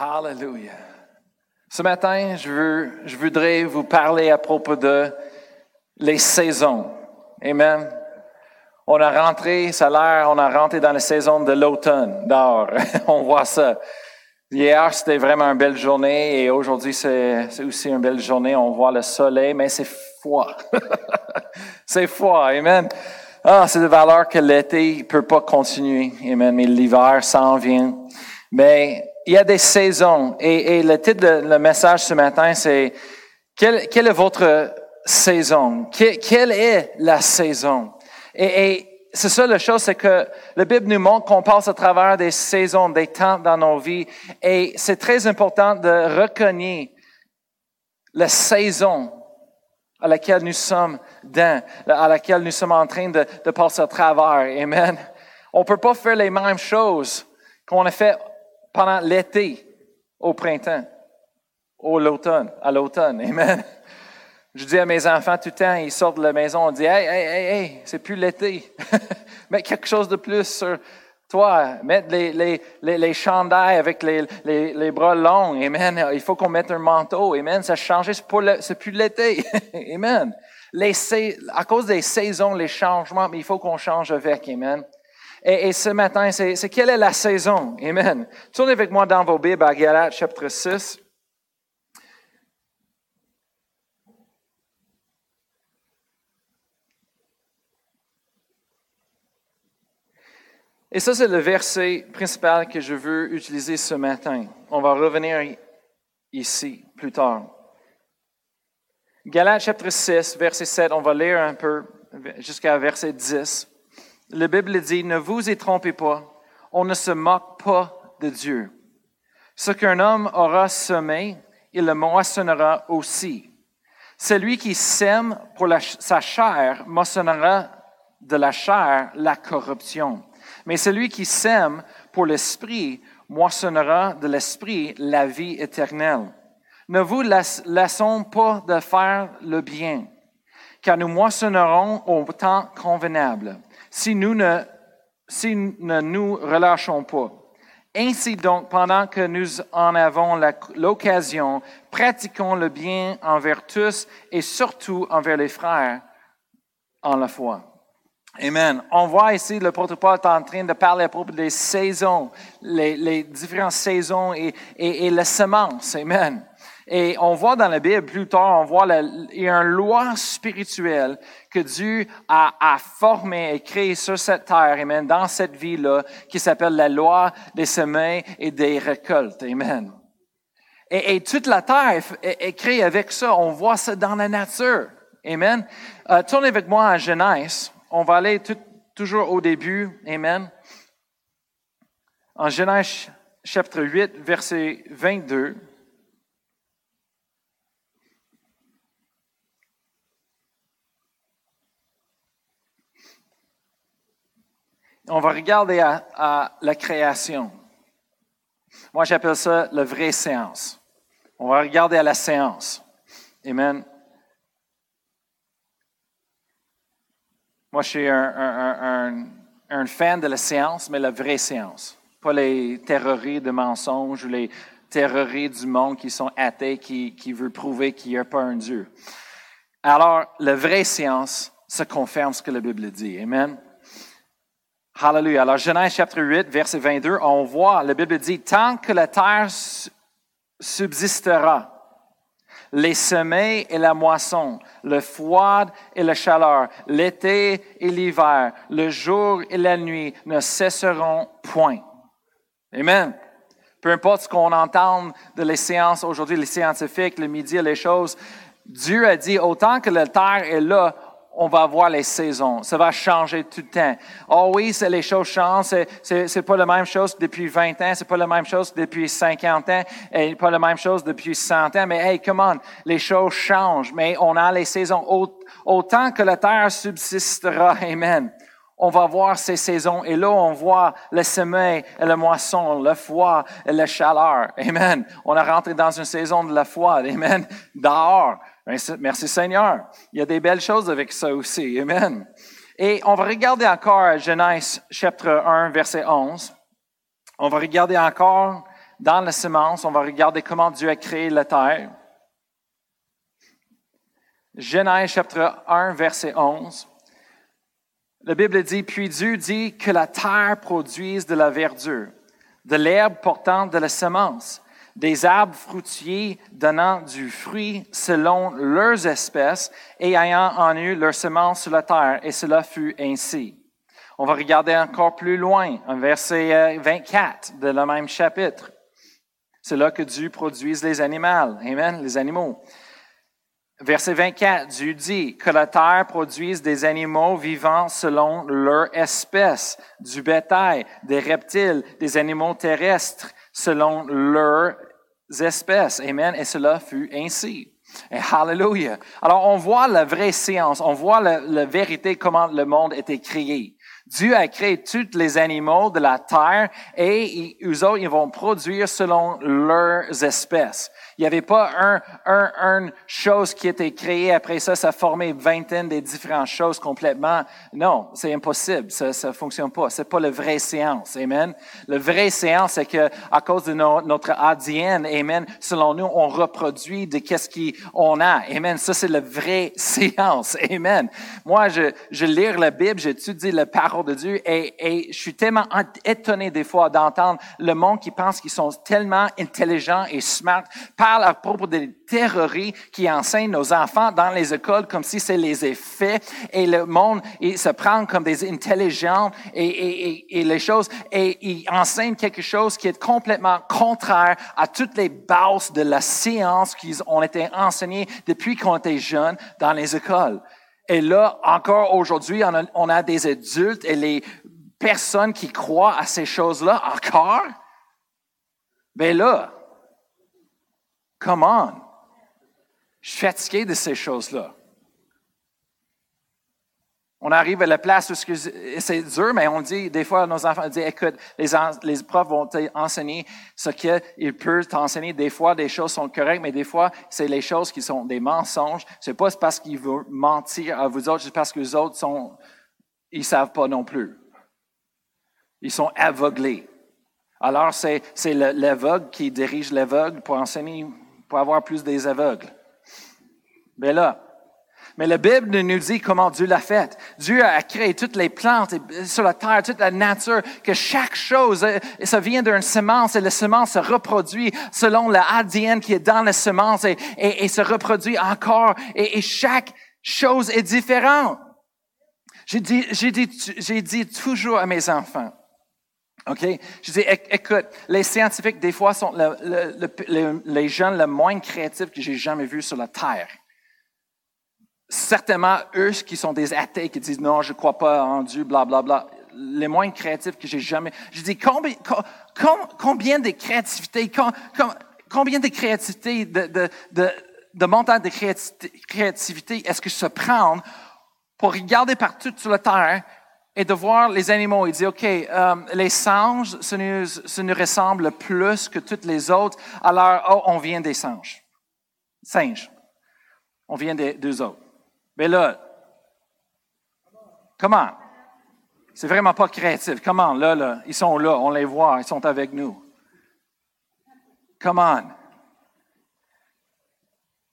Hallelujah. Ce matin, je, veux, je voudrais vous parler à propos de les saisons. Amen. On a rentré, ça a l'air, on a rentré dans la saison de l'automne, d'or. on voit ça. Hier, c'était vraiment une belle journée et aujourd'hui, c'est aussi une belle journée. On voit le soleil, mais c'est froid. c'est froid. Amen. Ah, c'est de valeur que l'été peut pas continuer. Amen. Mais l'hiver s'en vient. Mais il y a des saisons. Et, le titre de le message ce matin, c'est quelle, quelle, est votre saison? quelle est la saison? Et, et c'est ça la chose, c'est que la Bible nous montre qu'on passe à travers des saisons, des temps dans nos vies. Et c'est très important de reconnaître la saison à laquelle nous sommes dans, à laquelle nous sommes en train de, de passer à travers. Amen. On peut pas faire les mêmes choses qu'on a fait pendant l'été, au printemps, au l'automne, à l'automne. Amen. Je dis à mes enfants tout le temps, ils sortent de la maison, on dit Hey, hey, hey, hey, c'est plus l'été. Mets quelque chose de plus sur toi. Mettre les, les, les, les chandails avec les, les, les, bras longs. Amen. Il faut qu'on mette un manteau. Amen. Ça a changé, c'est plus l'été. Amen. Les, à cause des saisons, les changements, mais il faut qu'on change avec. Amen. Et, ce matin, c'est quelle est la saison? Amen. Tournez avec moi dans vos Bibles à Galates chapitre 6. Et ça, c'est le verset principal que je veux utiliser ce matin. On va revenir ici plus tard. Galates chapitre 6, verset 7, on va lire un peu jusqu'à verset 10. La Bible dit, ne vous y trompez pas, on ne se moque pas de Dieu. Ce qu'un homme aura semé, il le moissonnera aussi. Celui qui sème pour sa chair moissonnera de la chair la corruption. Mais celui qui sème pour l'esprit moissonnera de l'esprit la vie éternelle. Ne vous laissons pas de faire le bien, car nous moissonnerons au temps convenable si nous ne, si ne nous relâchons pas. Ainsi donc, pendant que nous en avons l'occasion, pratiquons le bien envers tous et surtout envers les frères en la foi. Amen. On voit ici le protocole est en train de parler à propos des saisons, les, les différentes saisons et, et, et la semence. Amen. Et on voit dans la Bible, plus tard, on voit il y a une loi spirituelle que Dieu a, formée et créée sur cette terre, amen, dans cette vie-là, qui s'appelle la loi des semailles et des récoltes. Amen. Et, toute la terre est, créée avec ça. On voit ça dans la nature. Amen. Euh, tournez avec moi à Genèse. On va aller toujours au début. Amen. En Genèse chapitre 8, verset 22. On va regarder à, la création. Moi, j'appelle ça la vraie séance. On va regarder à la séance. Amen. Moi, je suis un, fan de la séance, mais la vraie séance. Pas les terrories de mensonges ou les terrories du monde qui sont athées, qui, qui veulent prouver qu'il n'y a pas un Dieu. Alors, la vraie séance, se confirme ce que la Bible dit. Amen. Hallelujah. Alors, Genèse chapitre 8, verset 22, on voit, la Bible dit, tant que la terre subsistera, les semis et la moisson, le froid et la chaleur, l'été et l'hiver, le jour et la nuit ne cesseront point. Amen. Peu importe ce qu'on entend de les sciences aujourd'hui, les scientifiques, les médias, les choses, Dieu a dit, autant que la terre est là, on va voir les saisons. Ça va changer tout le temps. Oh oui, c'est les choses changent. C'est, c'est, pas la même chose depuis 20 ans. C'est pas la même chose depuis 50 ans. Et pas la même chose depuis 100 ans. Mais hey, come on. Les choses changent. Mais on a les saisons. Autant que la terre subsistera. Amen. On va voir ces saisons. Et là, on voit le sommeil et la moisson, le froid et la chaleur. Amen. On a rentré dans une saison de la foi. Amen. Dehors. Merci Seigneur. Il y a des belles choses avec ça aussi. Amen. Et on va regarder encore Genèse chapitre 1, verset 11. On va regarder encore dans la semence. On va regarder comment Dieu a créé la terre. Genèse chapitre 1, verset 11. La Bible dit, puis Dieu dit que la terre produise de la verdure, de l'herbe portant de la semence, des arbres fruitiers donnant du fruit selon leurs espèces et ayant en eux leur semence sur la terre. Et cela fut ainsi. On va regarder encore plus loin, un verset 24 euh, de le même chapitre. C'est là que Dieu produise les animaux. Amen, les animaux. Verset 24, Dieu dit que la terre produise des animaux vivants selon leur espèce, du bétail, des reptiles, des animaux terrestres selon leurs espèces. Amen. Et cela fut ainsi. Et hallelujah. Alors, on voit la vraie science, on voit la, vérité, comment le monde était créé. Dieu a créé tous les animaux de la terre et eux autres, ils vont produire selon leurs espèces. Il n'y avait pas un, un, une chose qui était créée après ça, ça formait une vingtaine de différentes choses complètement. Non, c'est impossible. Ça, ça fonctionne pas. C'est pas la vraie science. Amen. Le vrai science, c'est que à cause de notre ADN, amen, selon nous, on reproduit de qu'est-ce qu'on a. Amen. Ça, c'est la vraie science. Amen. Moi, je, je lis la Bible, j'étudie la parole de Dieu et, et je suis tellement étonné des fois d'entendre le monde qui pense qu'ils sont tellement intelligents et smart à propos des théories qui enseignent nos enfants dans les écoles comme si c'est les effets et le monde il se prend comme des intelligents et, les choses et ils enseignent quelque chose qui est complètement contraire à toutes les bases de la science qu'ils ont été enseignés depuis qu'on était jeunes dans les écoles. Et là, encore aujourd'hui, on a, des adultes et les personnes qui croient à ces choses-là encore. Mais là, Come on. Je suis fatigué de ces choses-là. On arrive à la place où c'est dur, mais on dit, des fois, nos enfants disent, écoute, les, les profs vont t'enseigner ce qu'ils peuvent t'enseigner. Des fois, des choses sont correctes, mais des fois, c'est les choses qui sont des mensonges. C'est pas parce qu'ils veulent mentir à vous autres, c'est parce que les autres sont, ils savent pas non plus. Ils sont aveuglés. Alors, c'est l'aveugle qui dirige l'aveugle pour enseigner pour avoir plus des aveugles. Mais là, mais la Bible nous dit comment Dieu l'a fait. Dieu a créé toutes les plantes sur la terre, toute la nature, que chaque chose, euh, ça vient d'une semence et la semence se reproduit selon l'ADN qui est dans la semence et, et, se reproduit encore et, et, chaque chose est différente. J'ai dit, j'ai dit, j'ai dit toujours à mes enfants, OK? Je dis, écoute, les scientifiques, des fois, sont les jeunes les moins créatifs que j'ai jamais vus sur la Terre. Certainement, eux qui sont des athées, qui disent non, je ne crois pas en Dieu, bla, bla, bla, les moins créatifs que j'ai jamais. Je dis, combien, combien de créativité, combien de créativité, de, de, de, de créativité est-ce que se prendre pour regarder partout sur la terre et de voir les animaux. Il dit, OK, euh, les singes, ça nous, ressemble plus que toutes les autres. Alors, oh, on vient des singes. Singes. On vient des deux autres. Mais là, comment? C'est vraiment pas créatif. Comment? Là, là, ils sont là, on les voit, ils sont avec nous.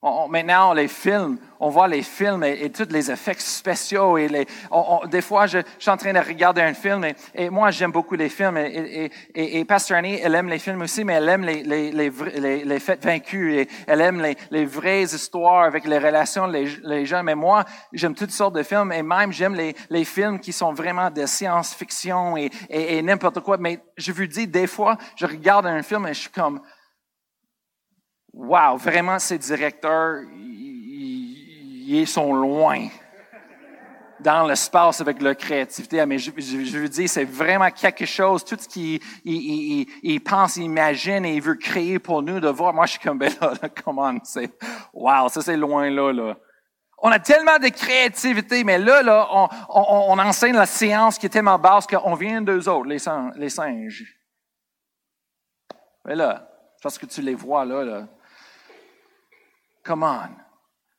Comment? maintenant, les films, on voit les films et, tous les effets spéciaux. Et les, des fois, je, suis en train de regarder un film et, moi, j'aime beaucoup les films. Et, et, Pastor Annie, elle aime les films aussi, mais elle aime les, les, les, les faits vaincus et elle aime les, vraies histoires avec les relations, les, gens. Mais moi, j'aime toutes sortes de films et même j'aime les, films qui sont vraiment de science-fiction et, et, n'importe quoi. Mais je vous dis, des fois, je regarde un film et je suis comme, wow, vraiment, ces directeurs, ils, sont loin dans l'espace avec leur créativité. Mais je, veux dire, c'est vraiment quelque chose, tout ce qu'ils il, il, et il veut créer pour nous de voir. Moi, je suis comme, ben là, comment, c'est, wow, ça c'est loin là, là. On a tellement de créativité, mais là, là, on, enseigne la science qui est tellement basse qu'on vient d'eux autres, les, les singes. Mais là, parce que tu les vois là, là. Come on.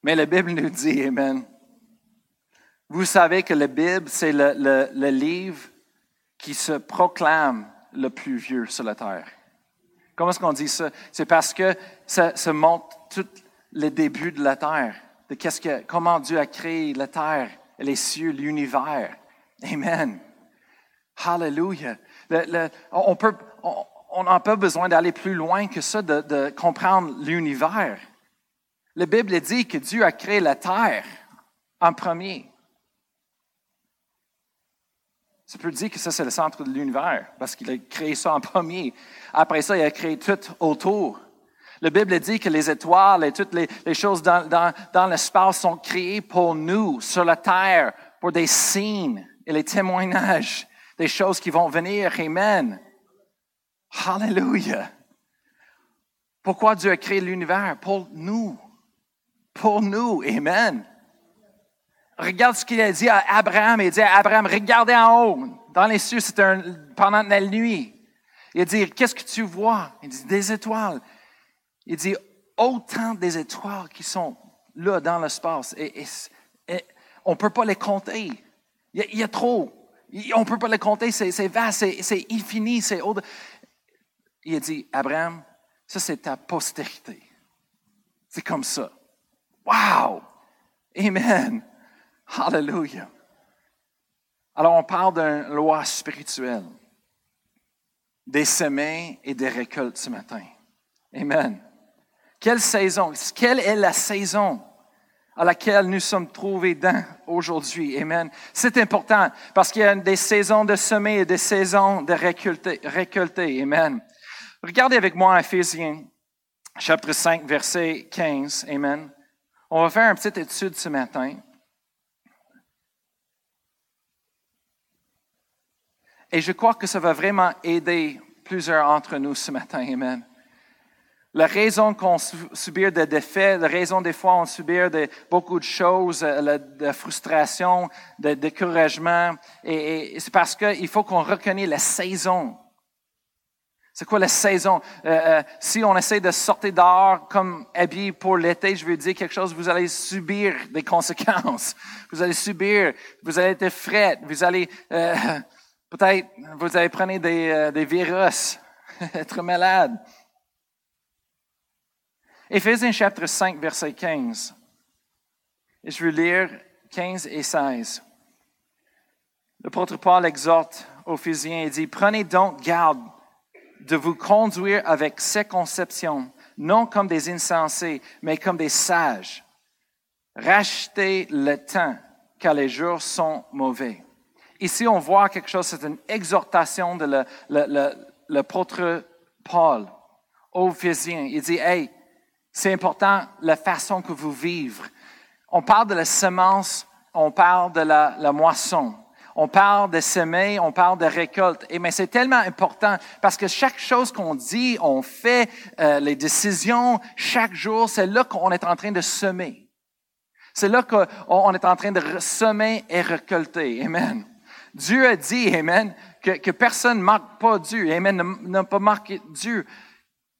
Mais la Bible nous dit, Amen. Vous savez que la Bible, c'est le, le, livre qui se proclame le plus vieux sur la terre. Comment est-ce qu'on dit ça? C'est parce que ça, montre tout le début de la terre, de qu'est-ce que, comment Dieu a créé la terre, les cieux, l'univers. Amen. Hallelujah. on n'a pas besoin d'aller plus loin que ça, de comprendre l'univers. La Bible dit que Dieu a créé la terre en premier. Ça peut dire que ça, c'est le centre de l'univers, parce qu'il a créé ça en premier. Après ça, il a créé tout autour. La Bible dit que les étoiles et toutes les, choses dans, dans, l'espace sont créées pour nous, sur la terre, pour des signes et les témoignages des choses qui vont venir. Amen. Hallelujah. Pourquoi Dieu a créé l'univers? Pour nous. Pour nous. Amen. Regarde ce qu'il a dit à Abraham. Il dit à Abraham, regardez en haut. Dans les cieux, c'était pendant la nuit. Il dit, qu'est-ce que tu vois? Il dit, des étoiles. Il dit, autant des étoiles qui sont là dans l'espace. Et, on ne peut pas les compter. Il y a, trop. On ne peut pas les compter. C'est vaste, c'est infini. C'est Il a dit, Abraham, ça c'est ta postérité. C'est comme ça. Wow! Amen. Hallelujah. Alors, on parle d'une loi spirituelle, des semis et des récoltes ce matin. Amen. Quelle saison? Quelle est la saison à laquelle nous sommes trouvés dans aujourd'hui? Amen. C'est important parce qu'il y a des saisons de semer et des saisons de récolter. récolter. Amen. Regardez avec moi Ephésiens, chapitre 5, verset 15. Amen. On va faire une petite étude ce matin. Et je crois que ça va vraiment aider plusieurs d'entre nous ce matin. Amen. La raison qu'on subit des défaits, la raison des fois on subit beaucoup de choses, euh, de frustration, de découragement, et, c'est parce qu'il faut qu'on reconnaisse la saison. C'est quoi la saison? Euh, euh, si on essaie de sortir dehors comme habillé pour l'été, je veux dire quelque chose, vous allez subir des conséquences. Vous allez subir, vous allez être frais, vous allez Peut-être vous avez pris des, euh, virus, être malade. Éphésiens chapitre 5, verset 15. Et je vais lire 15 et 16. L'apôtre Paul exhorte aux Éphésiens et dit, Prenez donc garde de vous conduire avec ces conceptions, non comme des insensés, mais comme des sages. Rachetez le temps, car les jours sont mauvais. Ici, on voit quelque chose, c'est une exhortation de l'apôtre Paul aux Éphésiens. Il dit, hey, c'est important la façon que vous vivez. On parle de la semence, on parle de la, moisson. On parle de semer, on parle de récolte. Et mais c'est tellement important parce que chaque chose qu'on dit, on fait, euh, les décisions, chaque jour, c'est là qu'on est en train de semer. C'est là qu'on est en train de semer et récolter. Amen. Dieu a dit, Amen, que, personne ne marque pas Dieu. Amen, n'a pas marqué Dieu.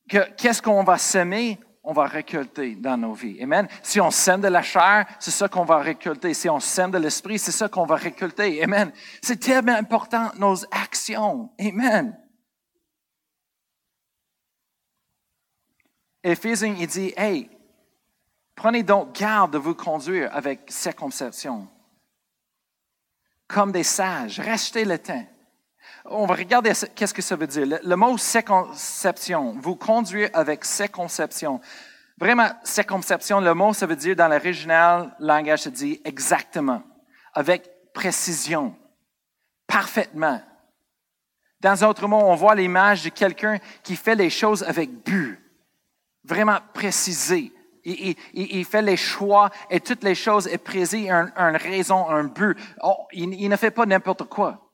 Que qu'est-ce qu'on va semer, on va récolter dans nos vies. Amen. Si on sème de la chair, c'est ça qu'on va récolter. Si on sème de l'esprit, c'est ça qu'on va récolter. Amen. C'est tellement important, nos actions. Amen. Éphésiens, il dit, hey, prenez donc garde de vous conduire avec ces conceptions comme des sages. Rachetez le temps. On va regarder qu'est-ce que ça veut dire. Le, mot conception, vous conduire avec conceptions. Vraiment, conceptions, le mot, ça veut dire dans l'original langage, ça dit exactement, avec précision, parfaitement. Dans un autre mot, on voit l'image de quelqu'un qui fait les choses avec but, vraiment précisé, il, fait les choix et toutes les choses est précis, une, une raison, un but. Oh, il, ne fait pas n'importe quoi.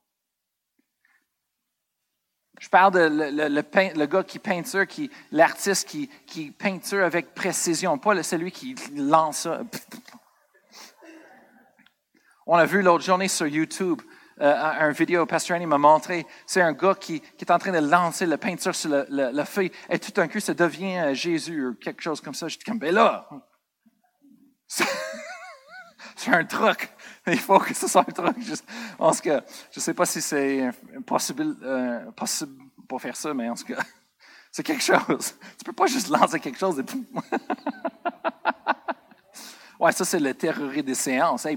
Je parle de le, le, gars qui peinture, qui, l'artiste qui, qui peinture avec précision, pas celui qui lance ça. On a vu l'autre journée sur YouTube euh, une vidéo, Pastor Annie m'a montré, c'est un gars qui, est en train de lancer la peinture sur la, la, feuille, et tout d'un coup, ça devient euh, Jésus ou quelque chose comme ça. Je dis comme, ben là, c'est un truc. Il faut que ce soit un truc. Je pense que, je sais pas si c'est possible, euh, possible pour faire ça, mais en tout cas, C'est quelque chose. Tu peux pas juste lancer quelque chose et Ouais, ça, c'est le terroriste des séances.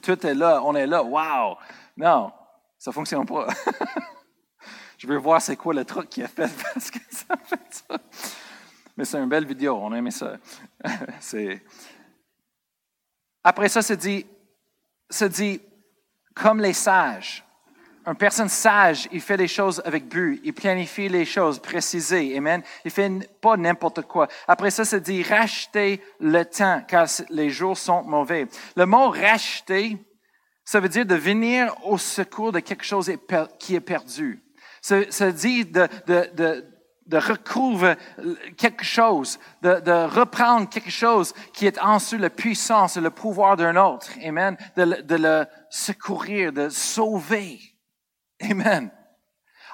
tout est là, on est là, wow! Non, ça ne fonctionne pas. Je veux voir c'est quoi le truc qui a fait parce que ça fait ça. Mais c'est une belle vidéo, on a ça. Après ça, c'est dit, se dit, comme les sages. Une personne sage, il fait les choses avec but, il planifie les choses précisées. Amen. Il fait pas n'importe quoi. Après ça, c'est dit racheter le temps, car les jours sont mauvais. Le mot racheter, ça veut dire de venir au secours de quelque chose qui est perdu. Ça, dit de, de, de, de recouvrir quelque chose, de, de, reprendre quelque chose qui est en dessous la puissance et le pouvoir d'un autre. Amen. De, de le secourir, de sauver. Amen.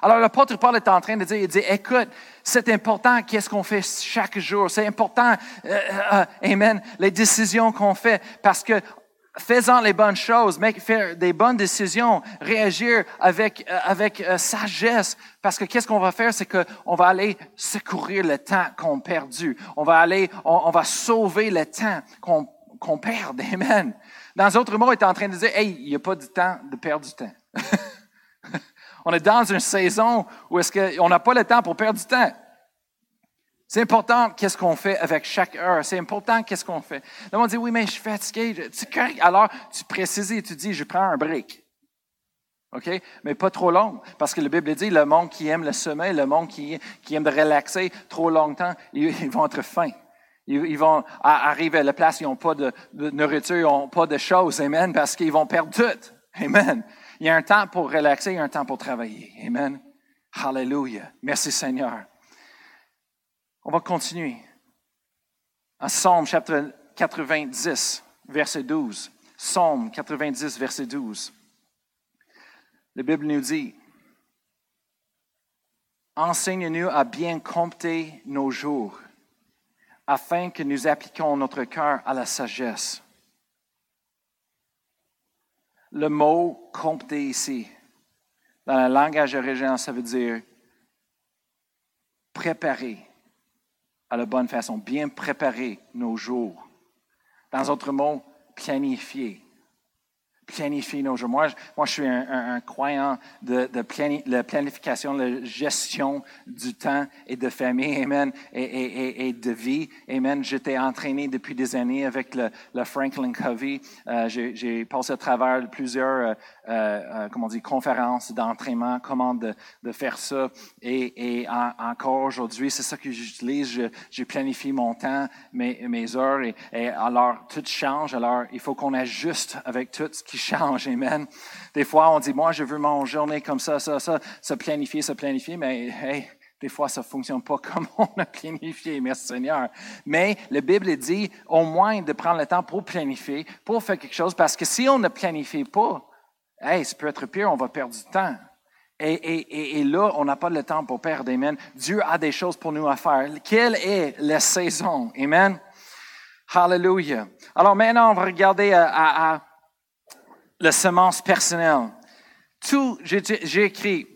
Alors l'apôtre Paul est en train de dire, il dit, écoute, c'est important qu'est-ce qu'on fait chaque jour? C'est important, euh, euh, amen, les décisions qu'on fait parce que faisant les bonnes choses, faire des bonnes décisions, réagir avec, euh, avec sagesse. Parce que qu'est-ce qu'on va faire, c'est qu'on va aller secourir le temps qu'on a perdu. On va aller, on, va sauver le temps qu'on qu'on perd. Amen. Dans d'autres mots, il est en train de dire, hey, il n'y a pas de temps de perdre du temps. On est dans une saison où est-ce qu'on n'a pas le temps pour perdre du temps. C'est important qu'est-ce qu'on fait avec chaque heure? C'est important qu'est-ce qu'on fait? Là, on dit, oui, mais je suis fatigué. Alors, tu précises et tu dis, je prends un break. OK? Mais pas trop long. Parce que la Bible dit, le monde qui aime le sommeil, le monde qui, qui aime de relaxer trop longtemps, ils, vont être fins. Ils, vont arriver à la place, ils n'ont pas de, de nourriture, ils n'ont pas de choses. Amen. Parce qu'ils vont perdre tout. Amen. Il y a un temps pour relaxer, il y a un temps pour travailler. Amen. Hallelujah. Merci Seigneur. On va continuer. En Psaume chapitre 90, verset 12. Psaume 90, verset 12. La Bible nous dit, Enseigne-nous à bien compter nos jours, afin que nous appliquions notre cœur à la sagesse. Le mot compter ici, dans le langage original, ça veut dire préparer à la bonne façon, bien préparer nos jours. Dans d'autres mots, planifier planifier nos jours. Moi, je, moi, je suis un, croyant de, de la planification, la gestion du temps et de famille, amen, et, et, de vie, amen. J'étais entraîné depuis des années avec le, le Franklin Covey. Euh, j'ai passé à travers plusieurs, euh, euh, comment on conférences d'entraînement, comment de, de, faire ça. Et, et encore aujourd'hui, c'est ça que j'utilise. J'ai planifié mon temps, mes, mes heures, et, et alors tout change. Alors, il faut qu'on ajuste avec tout ce qui change. Amen. Des fois, on dit, moi, je veux mon journée comme ça, ça, ça, se planifier, se planifier, mais hey, des fois, ça ne fonctionne pas comme on a planifié, merci Seigneur. Mais la Bible dit au moins de prendre le temps pour planifier, pour faire quelque chose, parce que si on ne planifie pas, hey, ça peut être pire, on va perdre du temps. Et, et, et, là, on n'a pas le temps pour perdre. Amen. Dieu a des choses pour nous à faire. Quelle est la saison? Amen? Hallelujah. Alors maintenant, on va regarder à, à la semence personnelle. Tout, j'ai écrit,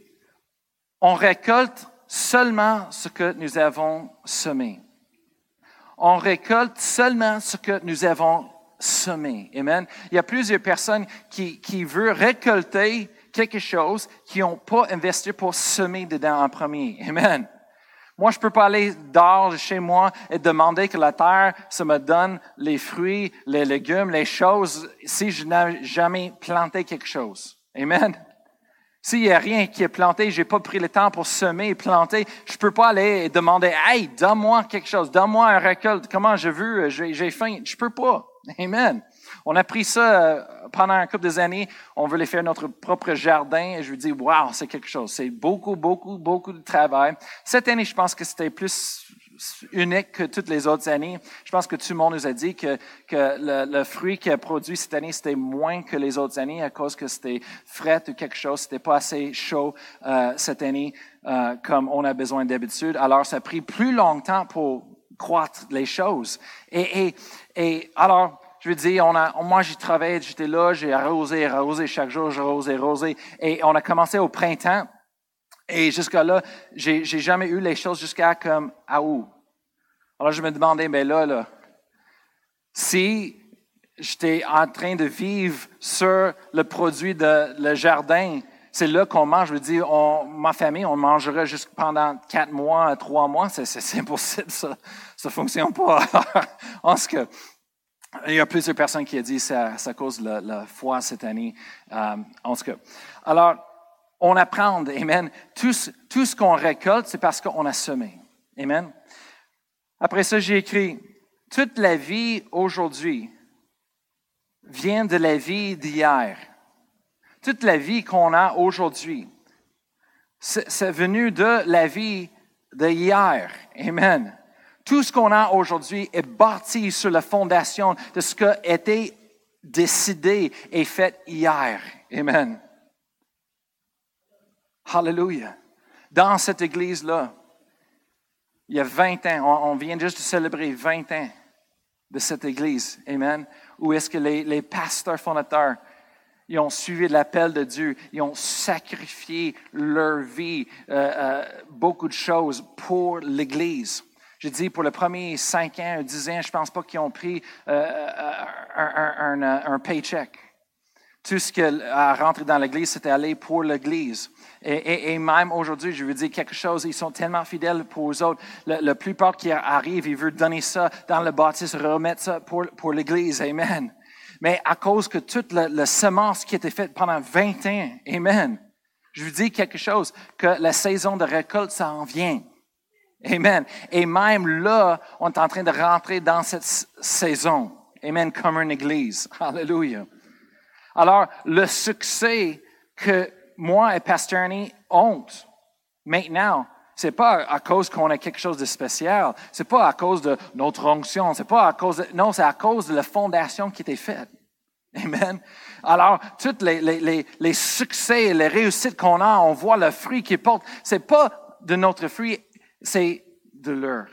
on récolte seulement ce que nous avons semé. On récolte seulement ce que nous avons semé. Amen. Il y a plusieurs personnes qui, qui veulent récolter quelque chose qui n'ont pas investi pour semer dedans en premier. Amen. Moi, je peux pas aller dehors chez moi et demander que la terre, ça me donne les fruits, les légumes, les choses, si je n'ai jamais planté quelque chose. Amen. S'il n'y a rien qui est planté, j'ai pas pris le temps pour semer et planter, je peux pas aller et demander, hey, donne-moi quelque chose, donne-moi un récolte, comment je veux, j'ai faim. Je peux pas. Amen. On a pris ça euh, pendant un couple d'années. On voulait faire notre propre jardin et je lui dis, wow, c'est quelque chose. C'est beaucoup, beaucoup, beaucoup de travail. Cette année, je pense que c'était plus unique que toutes les autres années. Je pense que tout le monde nous a dit que, que le, fruit qui a produit cette année, c'était moins que les autres années à cause que c'était frais ou quelque chose. C'était pas assez chaud euh, cette année euh, comme on a besoin d'habitude. Alors, ça a pris plus longtemps pour croître les choses. Et, et, et alors, je veux dire, on a, moi, j'ai travaillé, j'étais là, j'ai arrosé, arrosé chaque jour, j'ai arrosé, arrosé. Et on a commencé au printemps. Et jusqu'à là, j'ai, j'ai jamais eu les choses jusqu'à comme à où. Alors je me demandais, mais là, là, si j'étais en train de vivre sur le produit de le jardin, c'est là qu'on mange. Je veux dire, on, ma famille, on mangerait juste pendant quatre mois, trois mois. C'est, c'est, impossible, ça. Ça fonctionne pas. en ce que, il y a plusieurs personnes qui ont dit que c'est à cause la, foi cette année. En ce que, alors, on apprend, Amen. Tout, tout ce qu'on récolte, c'est parce qu'on a semé. Amen. Après ça, j'ai écrit, toute la vie aujourd'hui vient de la vie d'hier. Toute la vie qu'on a aujourd'hui, c'est venu de la vie d'hier. Amen. Tout ce qu'on a aujourd'hui est bâti sur la fondation de ce qui a été décidé et fait hier. Amen. Hallelujah. Dans cette église-là, il y a 20 ans, on, vient juste de célébrer 20 ans de cette église. Amen. Où est-ce que les, pasteurs fondateurs, ils ont suivi l'appel de Dieu, ils ont sacrifié leur vie, euh, euh, beaucoup de choses pour l'Église. Je dis pour les premiers 5 ans, 10 ans, je ne pense pas qu'ils ont pris euh, un, un, paycheck. Tout ce qui a rentré dans l'Église, c'était aller pour l'Église. Et, même aujourd'hui, je veux dire quelque chose, ils sont tellement fidèles pour eux autres. La, plupart qui arrivent, ils veulent donner ça dans le bâtisse, remettre ça pour, pour l'Église. Amen. Mais à cause que toute la, semence qui était faite pendant 20 ans, Amen. Je vous dis quelque chose, que la saison de récolte, ça en vient. Amen. Et même là, on est en train de rentrer dans cette saison. Amen, comme une église. Alléluia. Alors, le succès que moi et Pasteur Ernie honte maintenant. C'est pas à cause qu'on a quelque chose de spécial. C'est pas à cause de notre onction. C'est pas à cause de, non, c'est à cause de la fondation qui était faite. Amen. Alors, tous les, succès et les réussites qu'on a, on voit le fruit qu'ils portent. C'est pas de notre fruit, c'est de leur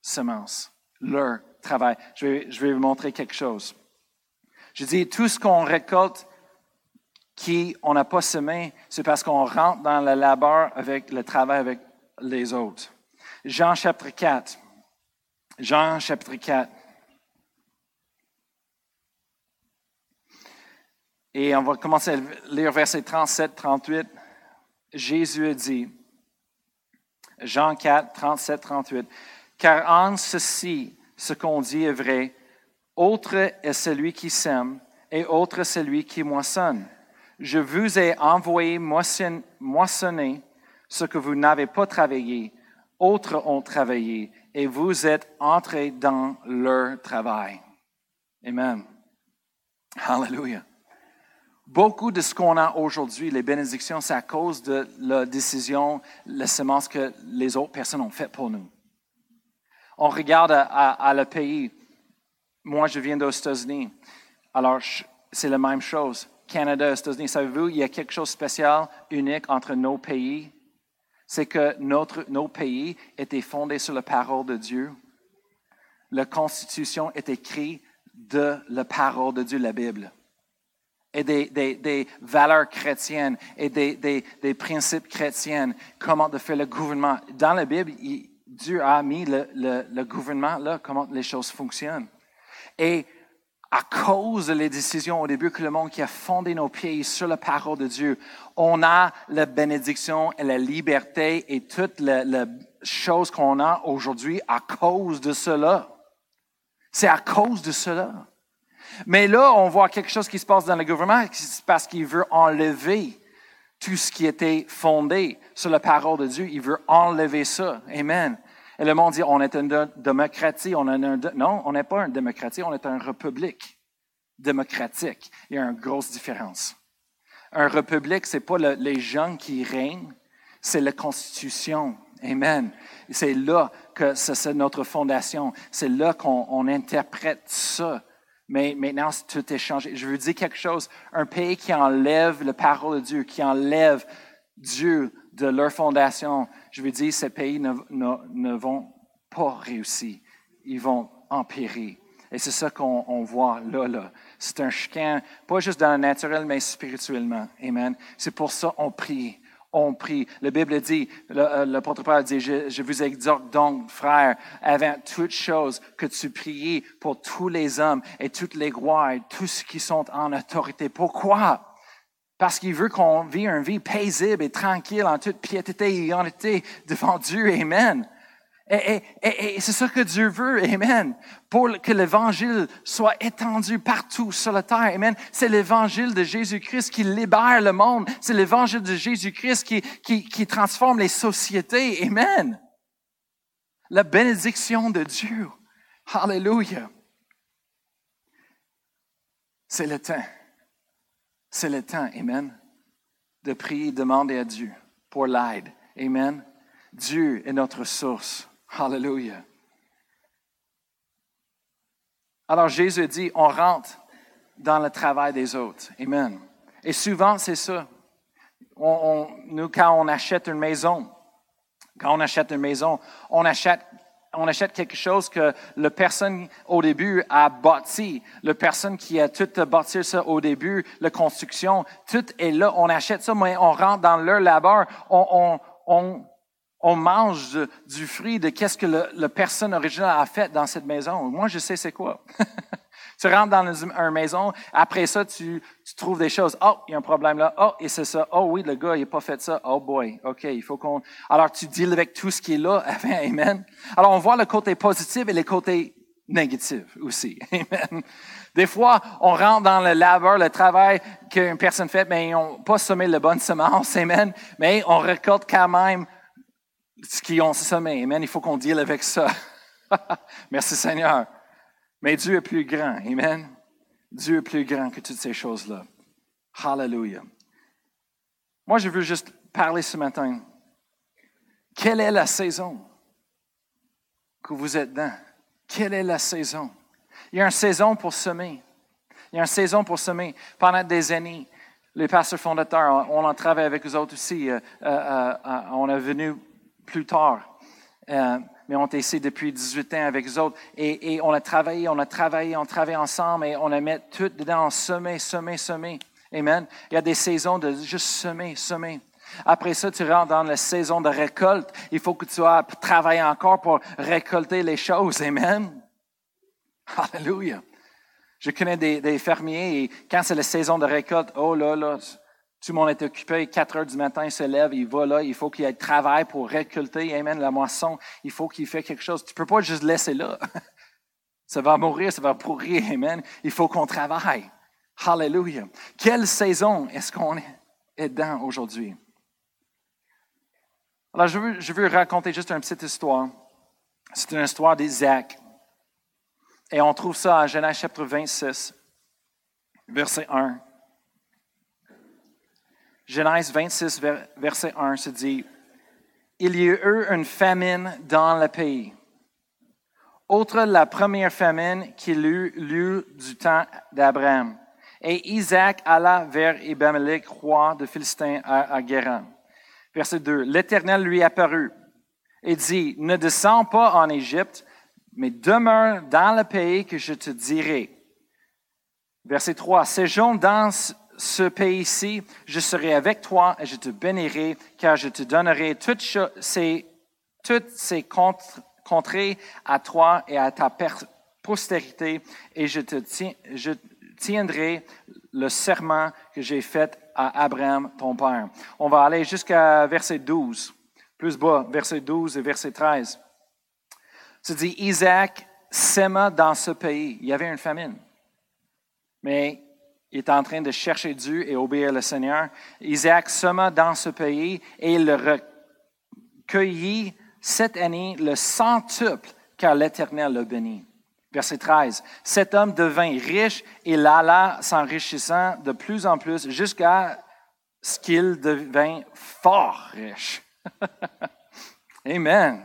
semence, leur travail. Je vais, je vais vous montrer quelque chose. Je dis, tout ce qu'on récolte, qui on n'a pas semé, c'est parce qu'on rentre dans le labeur avec le travail avec les autres. Jean chapitre 4. Jean chapitre 4. Et on va commencer à lire verset 37, 38. Jésus dit, Jean 4, 37, 38, Car en ceci, ce qu'on dit est vrai, autre est celui qui sème et autre celui qui moissonne je vous ai envoyé moissonner ce que vous n'avez pas travaillé. Autres ont travaillé et vous êtes entrés dans leur travail. Amen. Hallelujah. Beaucoup de ce qu'on a aujourd'hui, les bénédictions, c'est à cause de la décision, la semence que les autres personnes ont faite pour nous. On regarde à, le pays. Moi, je viens aux États-Unis. Alors, c'est la même chose. Canada, États-Unis, savez-vous, il y a quelque chose de spécial, unique entre nos pays? C'est que notre, nos pays étaient fondés sur la parole de Dieu. La Constitution est écrite de la parole de Dieu, la Bible. Et des, des, valeurs chrétiennes et des, des, principes chrétiens, comment de faire le gouvernement? Dans la Bible, Dieu a mis le, le, gouvernement là, comment les choses fonctionnent. Et à cause des décisions au début que le monde qui a fondé nos pieds sur la parole de Dieu, on a la bénédiction et la liberté et toutes les, choses qu'on a aujourd'hui à cause de cela. C'est à cause de cela. Mais là, on voit quelque chose qui se passe dans le gouvernement parce qu'il veut enlever tout ce qui était fondé sur la parole de Dieu. Il veut enlever ça. Amen. Et le monde dit, on est une démocratie. On est un, non, on n'est pas une démocratie, on est une république démocratique. Il y a une grosse différence. Un république, c'est pas les gens qui règnent, c'est la Constitution. Amen. C'est là que c'est notre fondation. C'est là qu'on interprète ça. Mais maintenant, tout est changé. Je veux dire quelque chose. Un pays qui enlève la parole de Dieu, qui enlève Dieu de leur fondation, je veux dire, ces pays ne, vont pas réussir. Ils vont empirer. Et c'est ça qu'on voit là, là. C'est un chicane, pas juste dans le naturel, mais spirituellement. Amen. C'est pour ça qu'on prie. On prie. La Bible dit, l'apôtre Paul dit, je, je, vous exhorte donc, frères, avant toute chose, que tu pries pour tous les hommes et toutes les rois et tous ceux qui sont en autorité. Pourquoi? Parce qu'il veut qu'on vive une vie paisible et tranquille en toute piété et honnêteté devant Dieu. Amen. Et, c'est ça que Dieu veut, Amen, pour que l'Évangile soit étendu partout sur la terre. Amen. C'est l'Évangile de Jésus-Christ qui libère le monde. C'est l'Évangile de Jésus-Christ qui, qui, qui transforme les sociétés. Amen. La bénédiction de Dieu. Hallelujah. C'est le temps. C'est le temps, Amen, de prier, demander à Dieu pour l'aide. Amen. Dieu est notre source. Hallelujah. Alors Jésus dit, on rentre dans le travail des autres. Amen. Et souvent, c'est ça. nous, quand on achète une maison, quand on achète une maison, on achète, on achète quelque chose que la personne au début a bâti. La personne qui a tout bâti ça au début, la construction, tout est là. On achète ça, mais on rentre dans leur labeur. On, on, on mange du fruit de qu'est-ce que la personne originale a fait dans cette maison. Moi, je sais c'est quoi. tu rentres dans une, maison, après ça, tu, trouves des choses. Oh, il y a un problème là. Oh, et c'est ça. Oh oui, le gars, il n'a pas fait ça. Oh boy, OK, il faut qu'on... Alors, tu deals avec tout ce qui est là. Amen. Alors, on voit le côté positif et le côté négatif aussi. Amen. Des fois, on rentre dans le labeur, le travail qu'une personne fait, mais ils n'ont pas semé le bonne semence. Amen. Mais on récolte quand même ce qu'ils ont semé. Amen. Il faut qu'on deal avec ça. Merci Seigneur. Mais Dieu est plus grand. Amen. Dieu est plus grand que toutes ces choses-là. Hallelujah. Moi, je veux juste parler ce matin. Quelle est la saison que vous êtes dans? Quelle est la saison? Il y a une saison pour semer. Il y a une saison pour semer. Pendant des années, les pasteurs fondateurs, on en travaille avec eux autres aussi. Euh, euh, euh, on est venu plus tard. Euh, mais on était ici depuis 18 ans avec eux autres. Et, on a travaillé, on a travaillé, on travaille ensemble et on a mis tout dedans, semer, semer, semer. Amen. Il y a des saisons de juste semer, semer. Après ça, tu rentres dans la saison de récolte. Il faut que tu travailler encore pour récolter les choses. Amen. Alléluia. Je connais des, des fermiers et quand c'est la saison de récolte, oh là là, tout le monde est occupé, 4 heures du matin, il se lève, il va là, il faut qu'il ait travail pour récolter, amen, la moisson, il faut qu'il fasse quelque chose. Tu peux pas juste laisser là. Ça va mourir, ça va pourrir, amen. Il faut qu'on travaille. Hallelujah. Quelle saison est-ce qu'on est dans aujourd'hui? Alors, je veux, je veux raconter juste une petite histoire. C'est une histoire d'Isaac. Et on trouve ça en Genèse chapitre 26, verset 1. Genèse 26, verset 1 se dit, Il y eut une famine dans le pays. Autre la première famine qu'il eut lieu du temps d'Abraham. Et Isaac alla vers Abimelech, roi de Philistins, à, Guérin. Verset 2. L'Éternel lui apparut et dit, Ne descends pas en Égypte, mais demeure dans le pays que je te dirai. Verset 3. Séjourne dans ce pays-ci, je serai avec toi et je te bénirai, car je te donnerai toutes ces, toutes ces contrées à toi et à ta postérité, et je, te tiendrai le serment que j'ai fait à Abraham, ton père. On va aller jusqu'à verset 12, plus bas, verset 12 et verset 13. Se dit, Isaac sème dans ce pays. Il y avait une famine. Mais est en train de chercher Dieu et obéir le Seigneur. Isaac sema dans ce pays et il recueillit cette année le centuple car l'Éternel le bénit. Verset 13. Cet homme devint riche et alla s'enrichissant de plus en plus jusqu'à ce qu'il devint fort riche. Amen.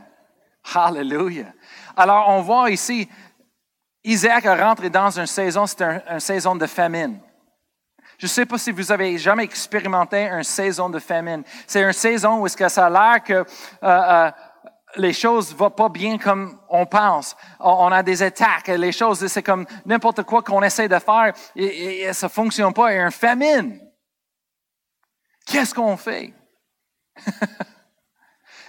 Hallelujah. Alors, on voit ici, Isaac a rentré dans une saison, c'est une saison de famine. Je ne sais pas si vous avez jamais expérimenté une saison de famine. C'est une saison où est-ce que ça a l'air que euh, euh, les choses vont pas bien comme on pense. On a des attaques, les choses, c'est comme n'importe quoi qu'on essaie de faire et, ça ne fonctionne pas. Il y a une famine. Qu'est-ce qu'on fait?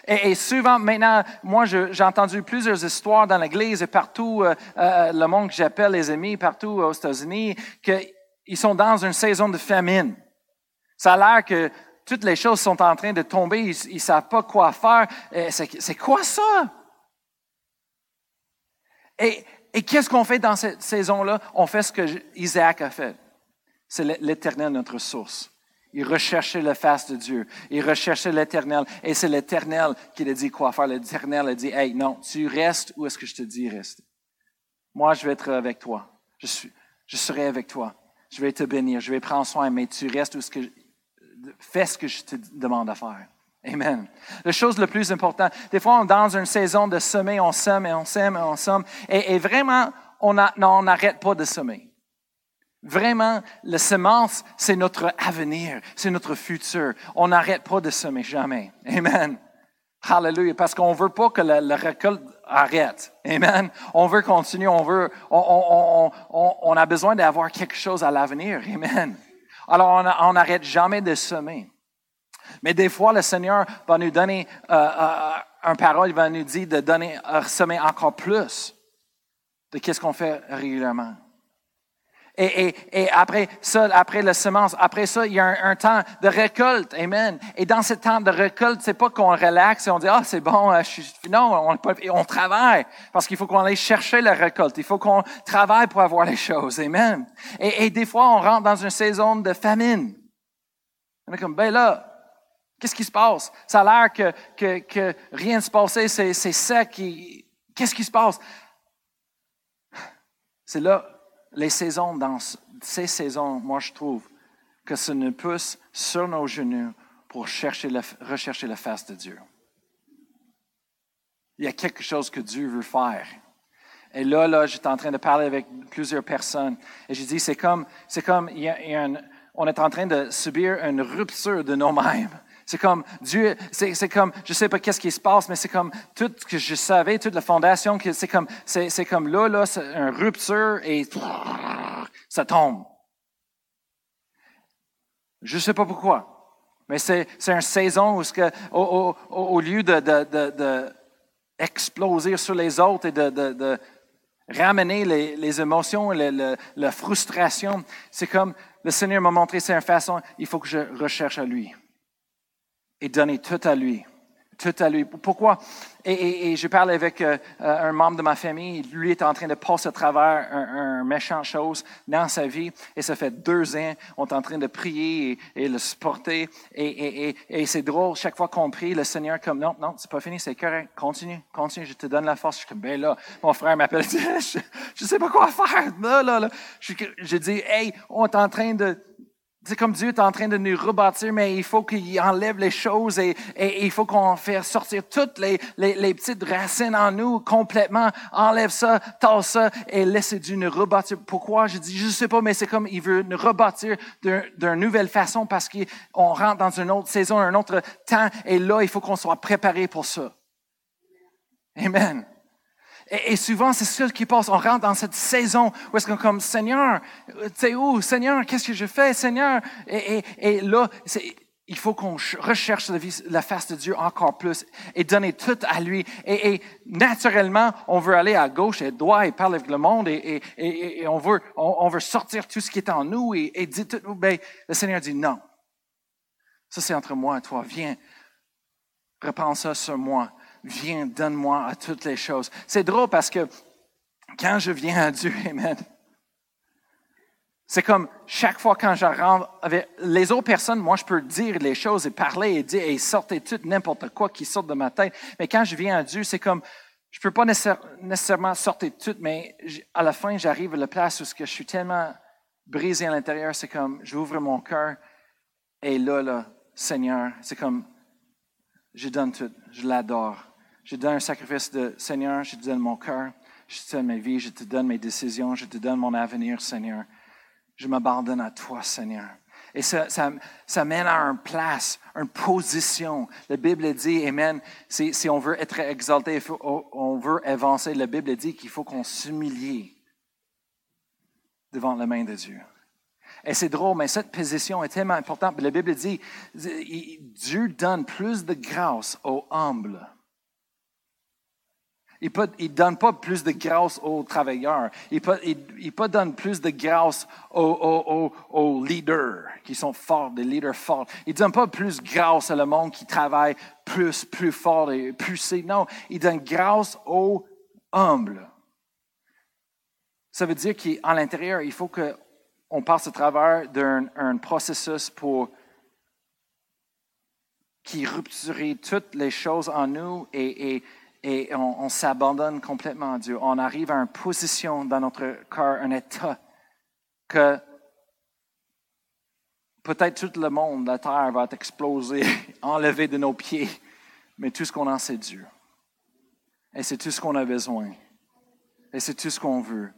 Et, souvent, maintenant, moi, j'ai entendu plusieurs histoires dans l'Église et partout, euh, euh, le monde que j'appelle les amis, partout aux États-Unis, qu'ils sont dans une saison de famine. Ça a l'air que toutes les choses sont en train de tomber, ils ne savent pas quoi faire. C'est quoi ça? Et, qu'est-ce qu'on fait dans cette saison-là? On fait ce que Isaac a fait. C'est l'Éternel, notre source. Il recherchait le face de Dieu. Il recherchait l'Éternel. Et c'est l'Éternel qui a dit quoi faire. L'Éternel a dit, hey, non, tu restes où est-ce que je te dis reste? Moi, je vais être avec toi. Je serai avec toi. Je vais te bénir. Je vais prendre soin, mais tu restes où est-ce que, fais ce que je te demande à faire. Amen. La chose la plus importante, des fois, on est dans une saison de semer, on sème et on sème et on sème. Et, vraiment, on n'arrête pas de semer. Vraiment, la semence, c'est notre avenir, c'est notre futur. On n'arrête pas de semer, jamais. Amen. Hallelujah. Parce qu'on veut pas que la, récolte arrête. Amen. On veut continuer, on veut, on, on, on a besoin d'avoir quelque chose à l'avenir. Amen. Alors, on n'arrête jamais de semer. Mais des fois, le Seigneur va nous donner euh, euh, un parole, il va nous dire de donner, de semer encore plus de qu'est-ce qu'on fait régulièrement. Et, et, et, après ça, après la semence, après ça, il y a un, temps de récolte. Amen. Et dans ce temps de récolte, c'est pas qu'on relaxe et on dit, ah, c'est bon, euh, je suis... non, on, on travaille parce qu'il faut qu'on aille chercher la récolte. Il faut qu'on travaille pour avoir les choses. Amen. Et, et, des fois, on rentre dans une saison de famine. On est comme, ben là, qu'est-ce qui se passe? Ça a l'air que, que, que rien ne se passait, c'est, c'est sec. Qu'est-ce qui se passe? C'est là les saisons, dans ces saisons, moi je trouve que ça nous pousse sur nos genoux pour chercher rechercher la face de Dieu. Il y a quelque chose que Dieu veut faire. Et là, là, j'étais en train de parler avec plusieurs personnes. Et je dis, c'est comme, c'est comme, on est en train de subir une rupture de nous-mêmes. C'est comme Dieu, c'est comme, je sais pas qu'est-ce qui se passe, mais c'est comme tout ce que je savais, toute la fondation, c'est comme, c'est comme là, là, c'est une rupture et ça tombe. Je sais pas pourquoi, mais c'est une saison où, que, au, au, lieu de, de, de, de, sur les autres et de, ramener les, les émotions, la frustration, c'est comme le Seigneur m'a montré, c'est une façon, il faut que je recherche à lui et donner tout à lui. Tout à lui. Pourquoi? Et, je parlais avec euh, euh, un membre de ma famille. Lui est en train de passer à travers un, un, méchant chose dans sa vie. Et ça fait deux ans. On est en train de prier et, le supporter. Et, et c'est drôle. Chaque fois qu'on prie, le Seigneur comme non, non, c'est pas fini, c'est correct. Continue, continue. Je te donne la force. Je suis comme ben là, mon frère m'appelle. je, je sais pas quoi faire. Là, là, là. Je, je dis hey, on est en train de c'est comme Dieu est en train de nous rebâtir, mais il faut qu'il enlève les choses et, il faut qu'on fasse sortir toutes les, petites racines en nous complètement. Enlève ça, tasse ça et laisse Dieu nous rebâtir. Pourquoi? Je dis, je sais pas, mais c'est comme il veut nous rebâtir d'une nouvelle façon parce qu'on rentre dans une autre saison, un autre temps et là, il faut qu'on soit préparé pour ça. Amen. Et, souvent, c'est ce qui passe. On rentre dans cette saison où est-ce qu'on comme Seigneur, tu sais où, Seigneur, qu'est-ce que je fais, Seigneur? Et, et, là, il faut qu'on recherche la, face de Dieu encore plus et donner tout à lui. Et, naturellement, on veut aller à gauche et à droite et parler avec le monde et, et on, veut, on, veut sortir tout ce qui est en nous et, et dit tout. Ben, le Seigneur dit non. Ça, c'est entre moi et toi. Viens, reprends ça sur moi viens, donne-moi à toutes les choses. C'est drôle parce que quand je viens à Dieu, Amen, c'est comme chaque fois quand je rentre avec les autres personnes, moi je peux dire les choses et parler et dire et sortir tout n'importe quoi qui sort de ma tête. Mais quand je viens à Dieu, c'est comme je peux pas nécessairement sortir tout, mais à la fin j'arrive à la place où je suis tellement brisé à l'intérieur, c'est comme j'ouvre mon cœur et là, là, Seigneur, c'est comme je donne tout, je l'adore. Je donne un sacrifice de Seigneur, je te donne mon cœur, je te donne ma vie, je te donne mes décisions, je te donne mon avenir, Seigneur. Je m'abandonne à toi, Seigneur. Et ça, ça, mène à une place, une position. La Bible dit, Amen, si, si on veut être exalté, on veut avancer, la Bible dit qu'il faut qu'on s'humilie devant la main de Dieu. Et c'est drôle, mais cette position est tellement importante. La Bible dit, Dieu donne plus de grâce aux humbles il ne donne pas plus de grâce aux travailleurs. Il ne pas donne plus de grâce aux, leaders qui sont forts, des leaders forts. Il ne donne pas plus grâce à le monde qui travaille plus, plus fort et plus. Non, il donne grâce aux humbles. Ça veut dire qu'à l'intérieur, il faut qu'on passe à travers d'un processus pour qui rupturer toutes les choses en nous et et on, s'abandonne complètement à Dieu. On arrive à une position dans notre cœur, un état que peut-être tout le monde, la terre va être explosée, enlevée de nos pieds, mais tout ce qu'on a, c'est Dieu. Et c'est tout ce qu'on a besoin. Et c'est tout ce qu'on veut.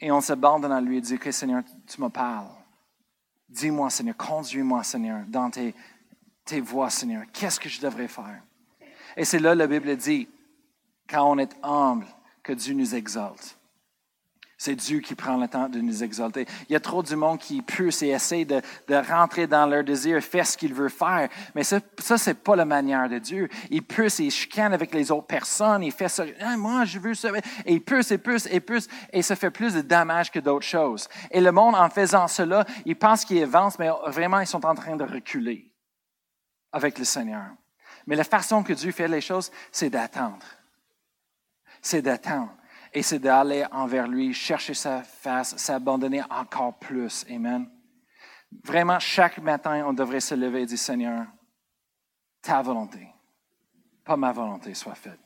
Et on s'abandonne à lui et dit, Seigneur, tu me parles. Dis-moi, Seigneur, conduis-moi, Seigneur, dans tes, tes voies, Seigneur. Qu'est-ce que je devrais faire? Et c'est là, la Bible dit, quand on est humble, que Dieu nous exalte. C'est Dieu qui prend le temps de nous exalter. Il y a trop du monde qui pousse et essaie de, rentrer dans leur désir, faire ce qu'il veut faire. Mais ça, ça c'est pas la manière de Dieu. Il pousse et il chicane avec les autres personnes. Il fait ça. Ah, moi, je veux ça. Et il pousse et pousse et pousse. Et ça fait plus de dommages que d'autres choses. Et le monde, en faisant cela, il pense qu'il avance, mais vraiment, ils sont en train de reculer avec le Seigneur. Mais la façon que Dieu fait les choses, c'est d'attendre c'est d'attendre. Et c'est d'aller envers lui, chercher sa face, s'abandonner encore plus. Amen. Vraiment, chaque matin, on devrait se lever et dire, Seigneur, ta volonté, pas ma volonté, soit faite.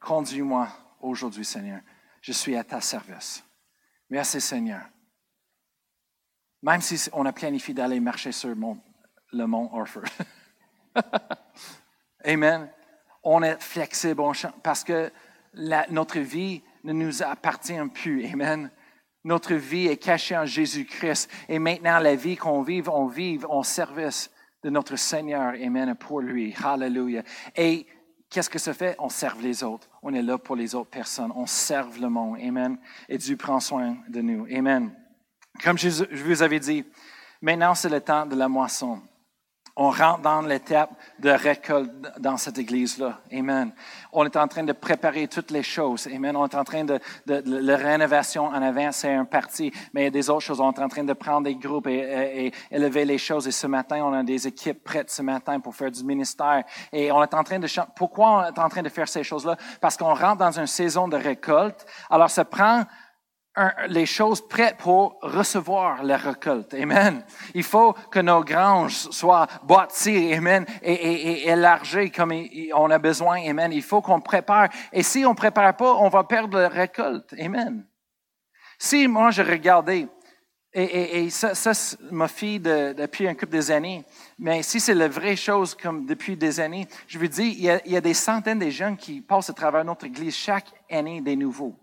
Conduis-moi aujourd'hui, Seigneur. Je suis à ta service. Merci, Seigneur. Même si on a planifié d'aller marcher sur le mont Orford. Amen. On est flexible parce que notre vie ne nous appartient plus. Amen. Notre vie est cachée en Jésus-Christ. Et maintenant, la vie qu'on vive, on vive en service de notre Seigneur. Amen. Pour lui. Hallelujah. Et qu'est-ce que ça fait? On serve les autres. On est là pour les autres personnes. On serve le monde. Amen. Et Dieu prend soin de nous. Amen. Comme je vous avais dit, maintenant c'est le temps de la moisson on rentre dans l'étape de récolte dans cette église-là. Amen. On est en train de préparer toutes les choses. Amen. On est en train de, de, la rénovation en avant, c'est un parti, mais il y a des autres choses. On est en train de prendre des groupes et, élever les choses. Et ce matin, on a des équipes prêtes ce matin pour faire du ministère. Et on est en train de Pourquoi on est en train de faire ces choses-là? Parce qu'on rentre dans une saison de récolte. Alors, ça prend les choses prêtes pour recevoir la récolte. Amen. Il faut que nos granges soient bâties, amen, et, élargies comme on a besoin, amen. Il faut qu'on prépare. Et si on prépare pas, on va perdre la récolte. Amen. Si moi je regardais, et, et ça, ça ma fille depuis un couple d'années, mais si c'est la vraie chose comme depuis des années, je veux dire, il y, a, il y a des centaines de jeunes qui passent à travers notre église chaque année des nouveaux.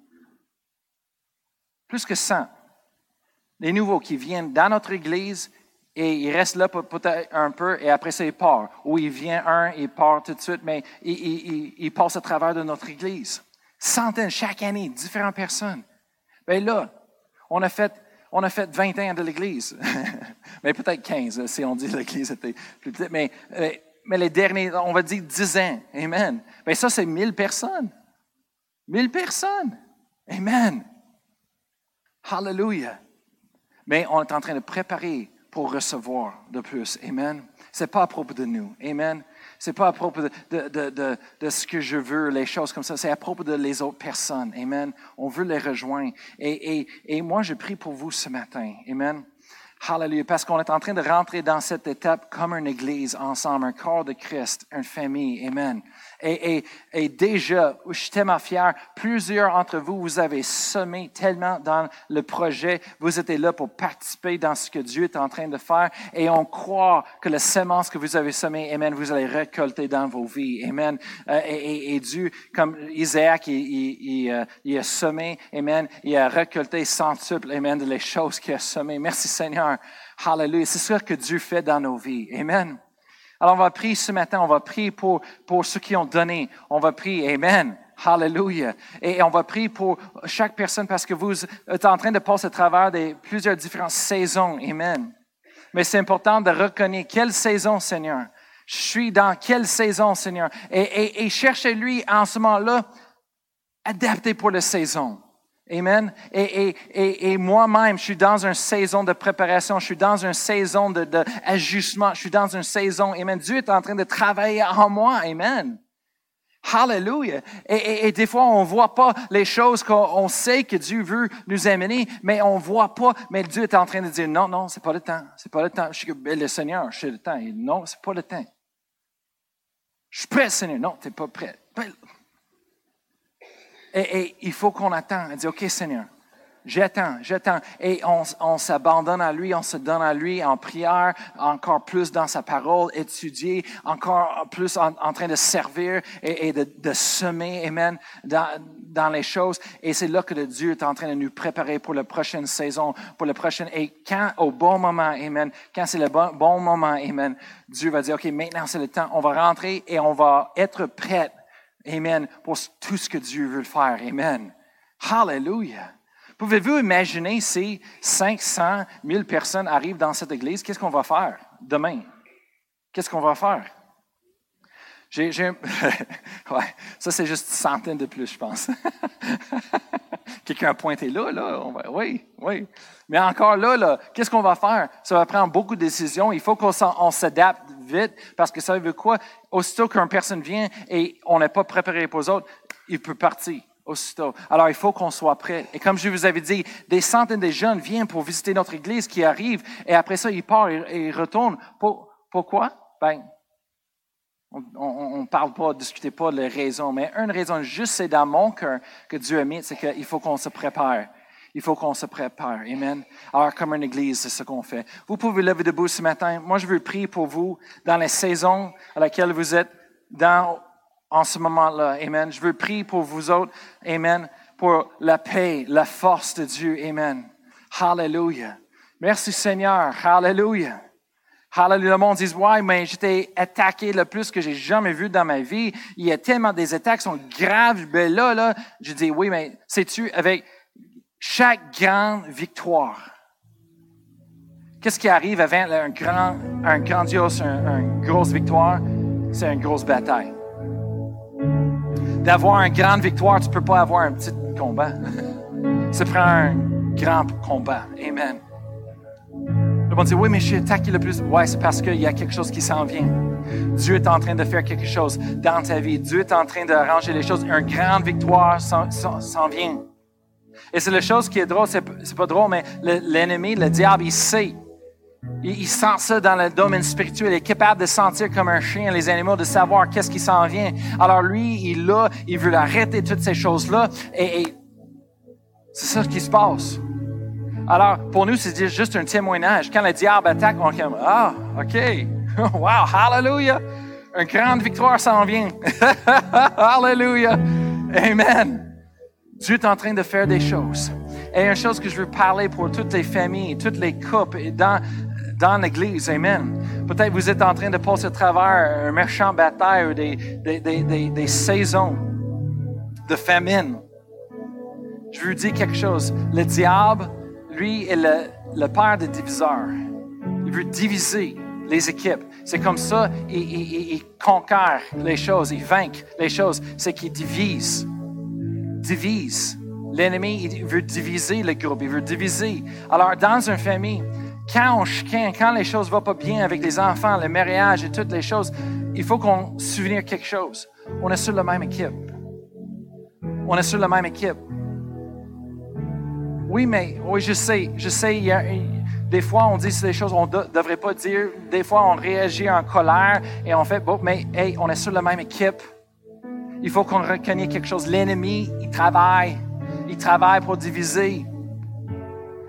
Plus que 100. Les nouveaux qui viennent dans notre église et ils restent là peut-être un peu et après ça, ils partent. Ou il vient un, il part tout de suite, mais il, il, à travers de notre église. Centaines chaque année, différentes personnes. Bien là, on a fait, on a fait 20 ans de l'église. mais peut-être 15 si on dit l'église était plus petite. Mais, mais les derniers, on va dire 10 ans. Amen. Bien ça, c'est 1000 personnes. 1000 personnes. Amen. Hallelujah. Mais on est en train de préparer pour recevoir de plus. Amen. C'est pas à propos de nous. Amen. C'est pas à propos de, ce que je veux, les choses comme ça. C'est à propos de les autres personnes. Amen. On veut les rejoindre. Et, et, et moi, je prie pour vous ce matin. Amen. Hallelujah. Parce qu'on est en train de rentrer dans cette étape comme une église ensemble, un corps de Christ, une famille. Amen. Et, et, et, déjà, je suis tellement fier, plusieurs d'entre vous, vous avez semé tellement dans le projet, vous êtes là pour participer dans ce que Dieu est en train de faire, et on croit que la semence que vous avez semée, Amen, vous allez récolter dans vos vies. Amen. Euh, et, et, Dieu, comme Isaac, il, il, euh, il, a semé, Amen, il a récolté centuple, Amen, de les choses qu'il a semées. Merci Seigneur. Hallelujah. C'est ce que Dieu fait dans nos vies. Amen. Alors, on va prier ce matin, on va prier pour, pour ceux qui ont donné. On va prier, Amen. Hallelujah. Et on va prier pour chaque personne parce que vous êtes en train de passer à travers des, plusieurs différentes saisons. Amen. Mais c'est important de reconnaître quelle saison, Seigneur. Je suis dans quelle saison, Seigneur. Et, et, et cherchez-lui en ce moment-là, adapté pour la saison. Amen. Et, et, et, moi-même, je suis dans une saison de préparation, je suis dans une saison d'ajustement, je suis dans une saison, Amen. Dieu est en train de travailler en moi, Amen. Hallelujah. Et, et, des fois, on voit pas les choses qu'on sait que Dieu veut nous amener, mais on voit pas. Mais Dieu est en train de dire non, non, c'est pas le temps. C'est pas le temps. Je suis le Seigneur, sais le temps. Et non, c'est pas le temps. Je suis prêt, Seigneur. Non, t'es pas prêt. Et, et il faut qu'on attende. dit, OK, Seigneur, J'attends, j'attends. Et on, on s'abandonne à lui, on se donne à lui en prière, encore plus dans sa parole, étudier, encore plus en, train de servir et, et de, de, semer, amen, dans, dans les choses. Et c'est là que le Dieu est en train de nous préparer pour la prochaine saison, pour la prochaine. Et quand, au bon moment, amen, quand c'est le bon, bon moment, amen, Dieu va dire, OK, maintenant c'est le temps, on va rentrer et on va être prêt, amen, pour tout ce que Dieu veut faire, amen. Hallelujah. Pouvez-vous imaginer si 500 000 personnes arrivent dans cette église? Qu'est-ce qu'on va faire demain? Qu'est-ce qu'on va faire? J'ai, ouais, ça, c'est juste une centaine de plus, je pense. Quelqu'un a pointé là, là. oui, oui. Mais encore là, là qu'est-ce qu'on va faire? Ça va prendre beaucoup de décisions. Il faut qu'on s'adapte vite parce que ça veut quoi? Aussitôt qu'une personne vient et on n'est pas préparé pour les autres, il peut partir aussitôt. Alors, il faut qu'on soit prêt. Et comme je vous avais dit, des centaines de jeunes viennent pour visiter notre église qui arrive, et après ça, ils partent et, ils retournent. Pour, pourquoi? Ben, on ne parle pas, discutez pas les raisons, mais une raison juste, c'est dans mon cœur que Dieu a mis, c'est qu'il faut qu'on se prépare. Il faut qu'on se prépare. Amen. Alors, comme une église, c'est ce qu'on fait. Vous pouvez lever debout ce matin. Moi, je veux prier pour vous dans la saison à laquelle vous êtes, dans en ce moment-là. Amen. Je veux prier pour vous autres. Amen. Pour la paix, la force de Dieu. Amen. Hallelujah. Merci Seigneur. Hallelujah. Hallelujah. Le monde dit, ouais, mais j'étais attaqué le plus que j'ai jamais vu dans ma vie. Il y a tellement des attaques qui sont graves. Ben là, là, je dis, oui, mais sais-tu, avec chaque grande victoire, qu'est-ce qui arrive avant un grand, un grandiose, une grosse victoire? C'est une grosse bataille d'avoir une grande victoire, tu ne peux pas avoir un petit combat. Ça prend un grand combat. Amen. Le monde dit, oui, mais je suis attaqué le plus. Oui, c'est parce qu'il y a quelque chose qui s'en vient. Dieu est en train de faire quelque chose dans ta vie. Dieu est en train d'arranger les choses. Une grande victoire s'en vient. Et c'est la chose qui est drôle, c'est pas drôle, mais l'ennemi, le diable, il sait il, sent ça dans le domaine spirituel. Il est capable de sentir comme un chien les animaux, de savoir qu'est-ce qui s'en vient. Alors lui, il là, il veut arrêter toutes ces choses-là. Et, c'est ça qui se passe. Alors, pour nous, c'est juste un témoignage. Quand le diable attaque, on dit Ah, OK. wow, hallelujah. Une grande victoire s'en vient. hallelujah. Amen. Dieu est en train de faire des choses. Et une chose que je veux parler pour toutes les familles, toutes les couples dans, dans l'Église. Amen. Peut-être vous êtes en train de passer à travers un méchant bataille ou des, des, des, des, saisons de famine. Je veux dire quelque chose. Le diable, lui, est le, le père des diviseurs. Il veut diviser les équipes. C'est comme ça, il, il, il, conquiert les choses, il vainc les choses. C'est qu'il divise. Divise. L'ennemi, veut diviser le groupe, il veut diviser. Alors, dans une famille, quand on chicane, quand les choses ne vont pas bien avec les enfants, le mariage et toutes les choses, il faut qu'on se souvienne quelque chose. On est sur la même équipe. On est sur la même équipe. Oui, mais oui, je sais, je sais, des fois on dit des choses qu'on ne devrait pas dire. Des fois on réagit en colère et on fait, bon, mais hey, on est sur la même équipe. Il faut qu'on reconnaisse quelque chose. L'ennemi, il travaille. Il travaille pour diviser.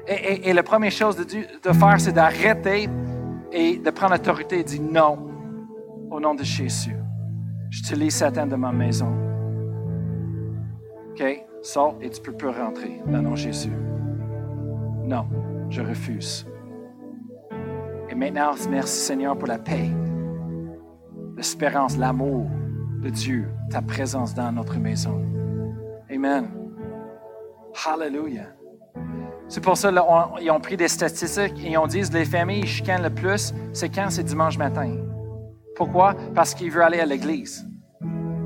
Et, la première chose de, faire, c'est d'arrêter et de prendre l'autorité et dire non, au nom de Jésus. Je te lis Satan de ma maison. OK? Sors et tu peux plus rentrer dans le nom de Jésus. Non, je refuse. Et maintenant, merci Seigneur pour la paix, l'espérance, l'amour de Dieu, ta présence dans notre maison. Amen. Hallelujah. C'est pour ça qu'ils ont pris des statistiques et ils ont dit les familles chicanent le plus, c'est quand c'est dimanche matin. Pourquoi? Parce qu'ils veulent aller à l'église.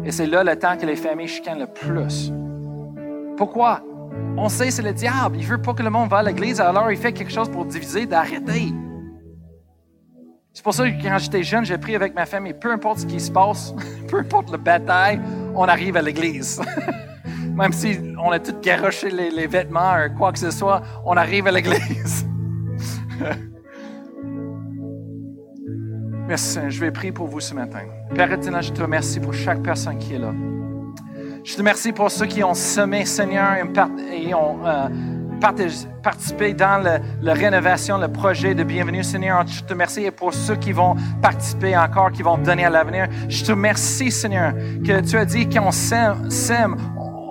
Et c'est là le temps que les familles chicanent le plus. Pourquoi? On sait c'est le diable. Il veut pas que le monde va à l'église, alors il fait quelque chose pour diviser, d'arrêter. C'est pour ça que quand j'étais jeune, j'ai pris avec ma famille, peu importe ce qui se passe, peu importe le bataille, on arrive à l'église. Même si on a tout garoché les, vêtements quoi que ce soit, on arrive à l'église. Merci, Je vais prier pour vous ce matin. Père éternel, je te remercie pour chaque personne qui est là. Je te remercie pour ceux qui ont semé, Seigneur, et ont euh, participé dans la rénovation, le projet de bienvenue, Seigneur. Je te remercie pour ceux qui vont participer encore, qui vont donner à l'avenir. Je te remercie, Seigneur, que tu as dit qu'on sème, sème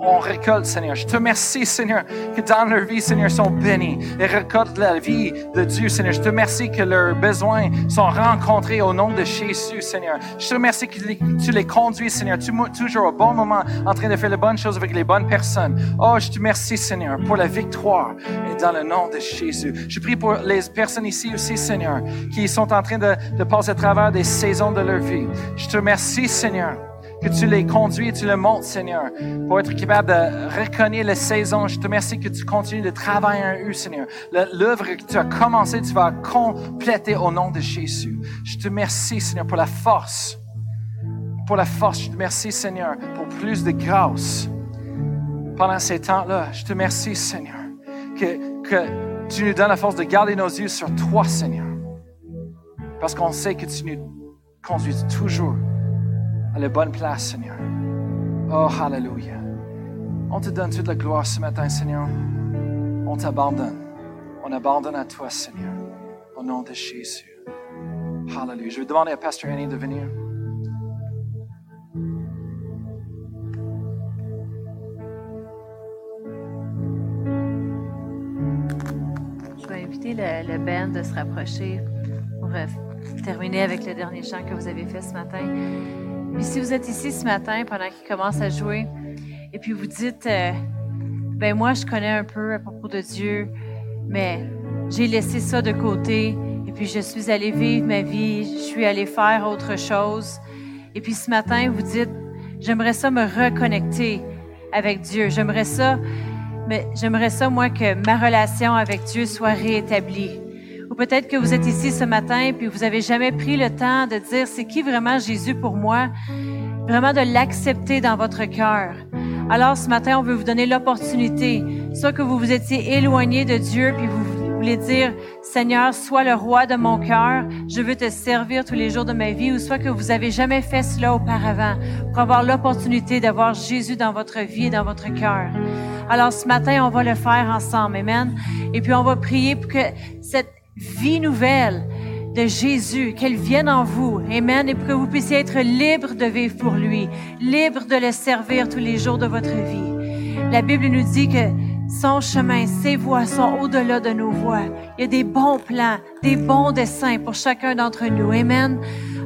on récolte, Seigneur. Je te remercie, Seigneur, que dans leur vie, Seigneur, sont bénis et récoltent la vie de Dieu, Seigneur. Je te remercie que leurs besoins sont rencontrés au nom de Jésus, Seigneur. Je te remercie que tu les conduis, Seigneur. Tu toujours au bon moment en train de faire les bonnes choses avec les bonnes personnes. Oh, je te remercie, Seigneur, pour la victoire et dans le nom de Jésus. Je prie pour les personnes ici aussi, Seigneur, qui sont en train de, de passer à travers des saisons de leur vie. Je te remercie, Seigneur que tu les conduis et tu les montres, Seigneur, pour être capable de reconnaître les saisons. Je te remercie que tu continues de travailler en eux, Seigneur. L'œuvre que tu as commencé, tu vas compléter au nom de Jésus. Je te remercie, Seigneur, pour la force. Pour la force, je te remercie, Seigneur, pour plus de grâce. Pendant ces temps-là, je te remercie, Seigneur, que, que tu nous donnes la force de garder nos yeux sur toi, Seigneur. Parce qu'on sait que tu nous conduis toujours à la bonne place, Seigneur. Oh, hallelujah. On te donne toute la gloire ce matin, Seigneur. On t'abandonne. On abandonne à toi, Seigneur. Au nom de Jésus. Hallelujah. Je vais demander à Pasteur Annie de venir. Je vais inviter le, le band de se rapprocher pour euh, terminer avec le dernier chant que vous avez fait ce matin. Puis si vous êtes ici ce matin pendant qu'il commence à jouer, et puis vous dites, euh, ben moi je connais un peu à propos de Dieu, mais j'ai laissé ça de côté, et puis je suis allé vivre ma vie, je suis allé faire autre chose. Et puis ce matin, vous dites, j'aimerais ça me reconnecter avec Dieu. J'aimerais ça, mais j'aimerais ça moi que ma relation avec Dieu soit réétablie. Ou peut-être que vous êtes ici ce matin et puis vous n'avez jamais pris le temps de dire c'est qui vraiment Jésus pour moi, vraiment de l'accepter dans votre cœur. Alors ce matin, on veut vous donner l'opportunité, soit que vous vous étiez éloigné de Dieu puis vous voulez dire Seigneur, sois le roi de mon cœur, je veux te servir tous les jours de ma vie, ou soit que vous avez jamais fait cela auparavant pour avoir l'opportunité d'avoir Jésus dans votre vie et dans votre cœur. Alors ce matin, on va le faire ensemble, Amen. Et puis on va prier pour que cette vie nouvelle de Jésus, qu'elle vienne en vous. Amen. Et pour que vous puissiez être libre de vivre pour lui, libre de le servir tous les jours de votre vie. La Bible nous dit que son chemin, ses voies sont au-delà de nos voies. Il y a des bons plans, des bons desseins pour chacun d'entre nous. Amen.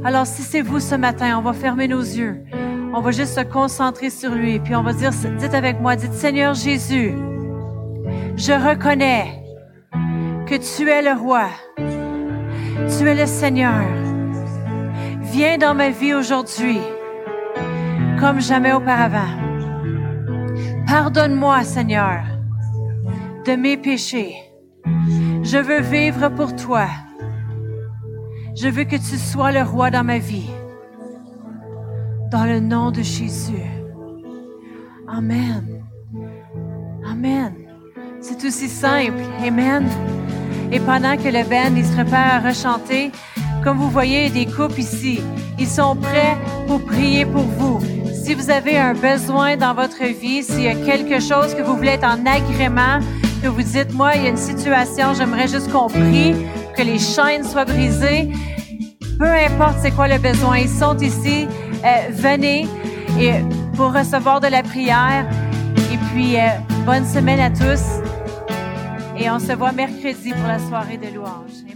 Alors, si c'est vous ce matin, on va fermer nos yeux. On va juste se concentrer sur lui. Puis on va dire, dites avec moi, dites Seigneur Jésus, je reconnais que tu es le roi. Tu es le Seigneur. Viens dans ma vie aujourd'hui comme jamais auparavant. Pardonne-moi, Seigneur, de mes péchés. Je veux vivre pour toi. Je veux que tu sois le roi dans ma vie. Dans le nom de Jésus. Amen. Amen. C'est aussi simple. Amen. Et pendant que le band il se prépare à rechanter, comme vous voyez, des couples ici, ils sont prêts pour prier pour vous. Si vous avez un besoin dans votre vie, s'il y a quelque chose que vous voulez être en agrément, que vous dites, moi, il y a une situation, j'aimerais juste qu'on prie, que les chaînes soient brisées, peu importe c'est quoi le besoin, ils sont ici. Euh, venez et pour recevoir de la prière. Et puis, euh, bonne semaine à tous. Et on se voit mercredi pour la soirée de louange.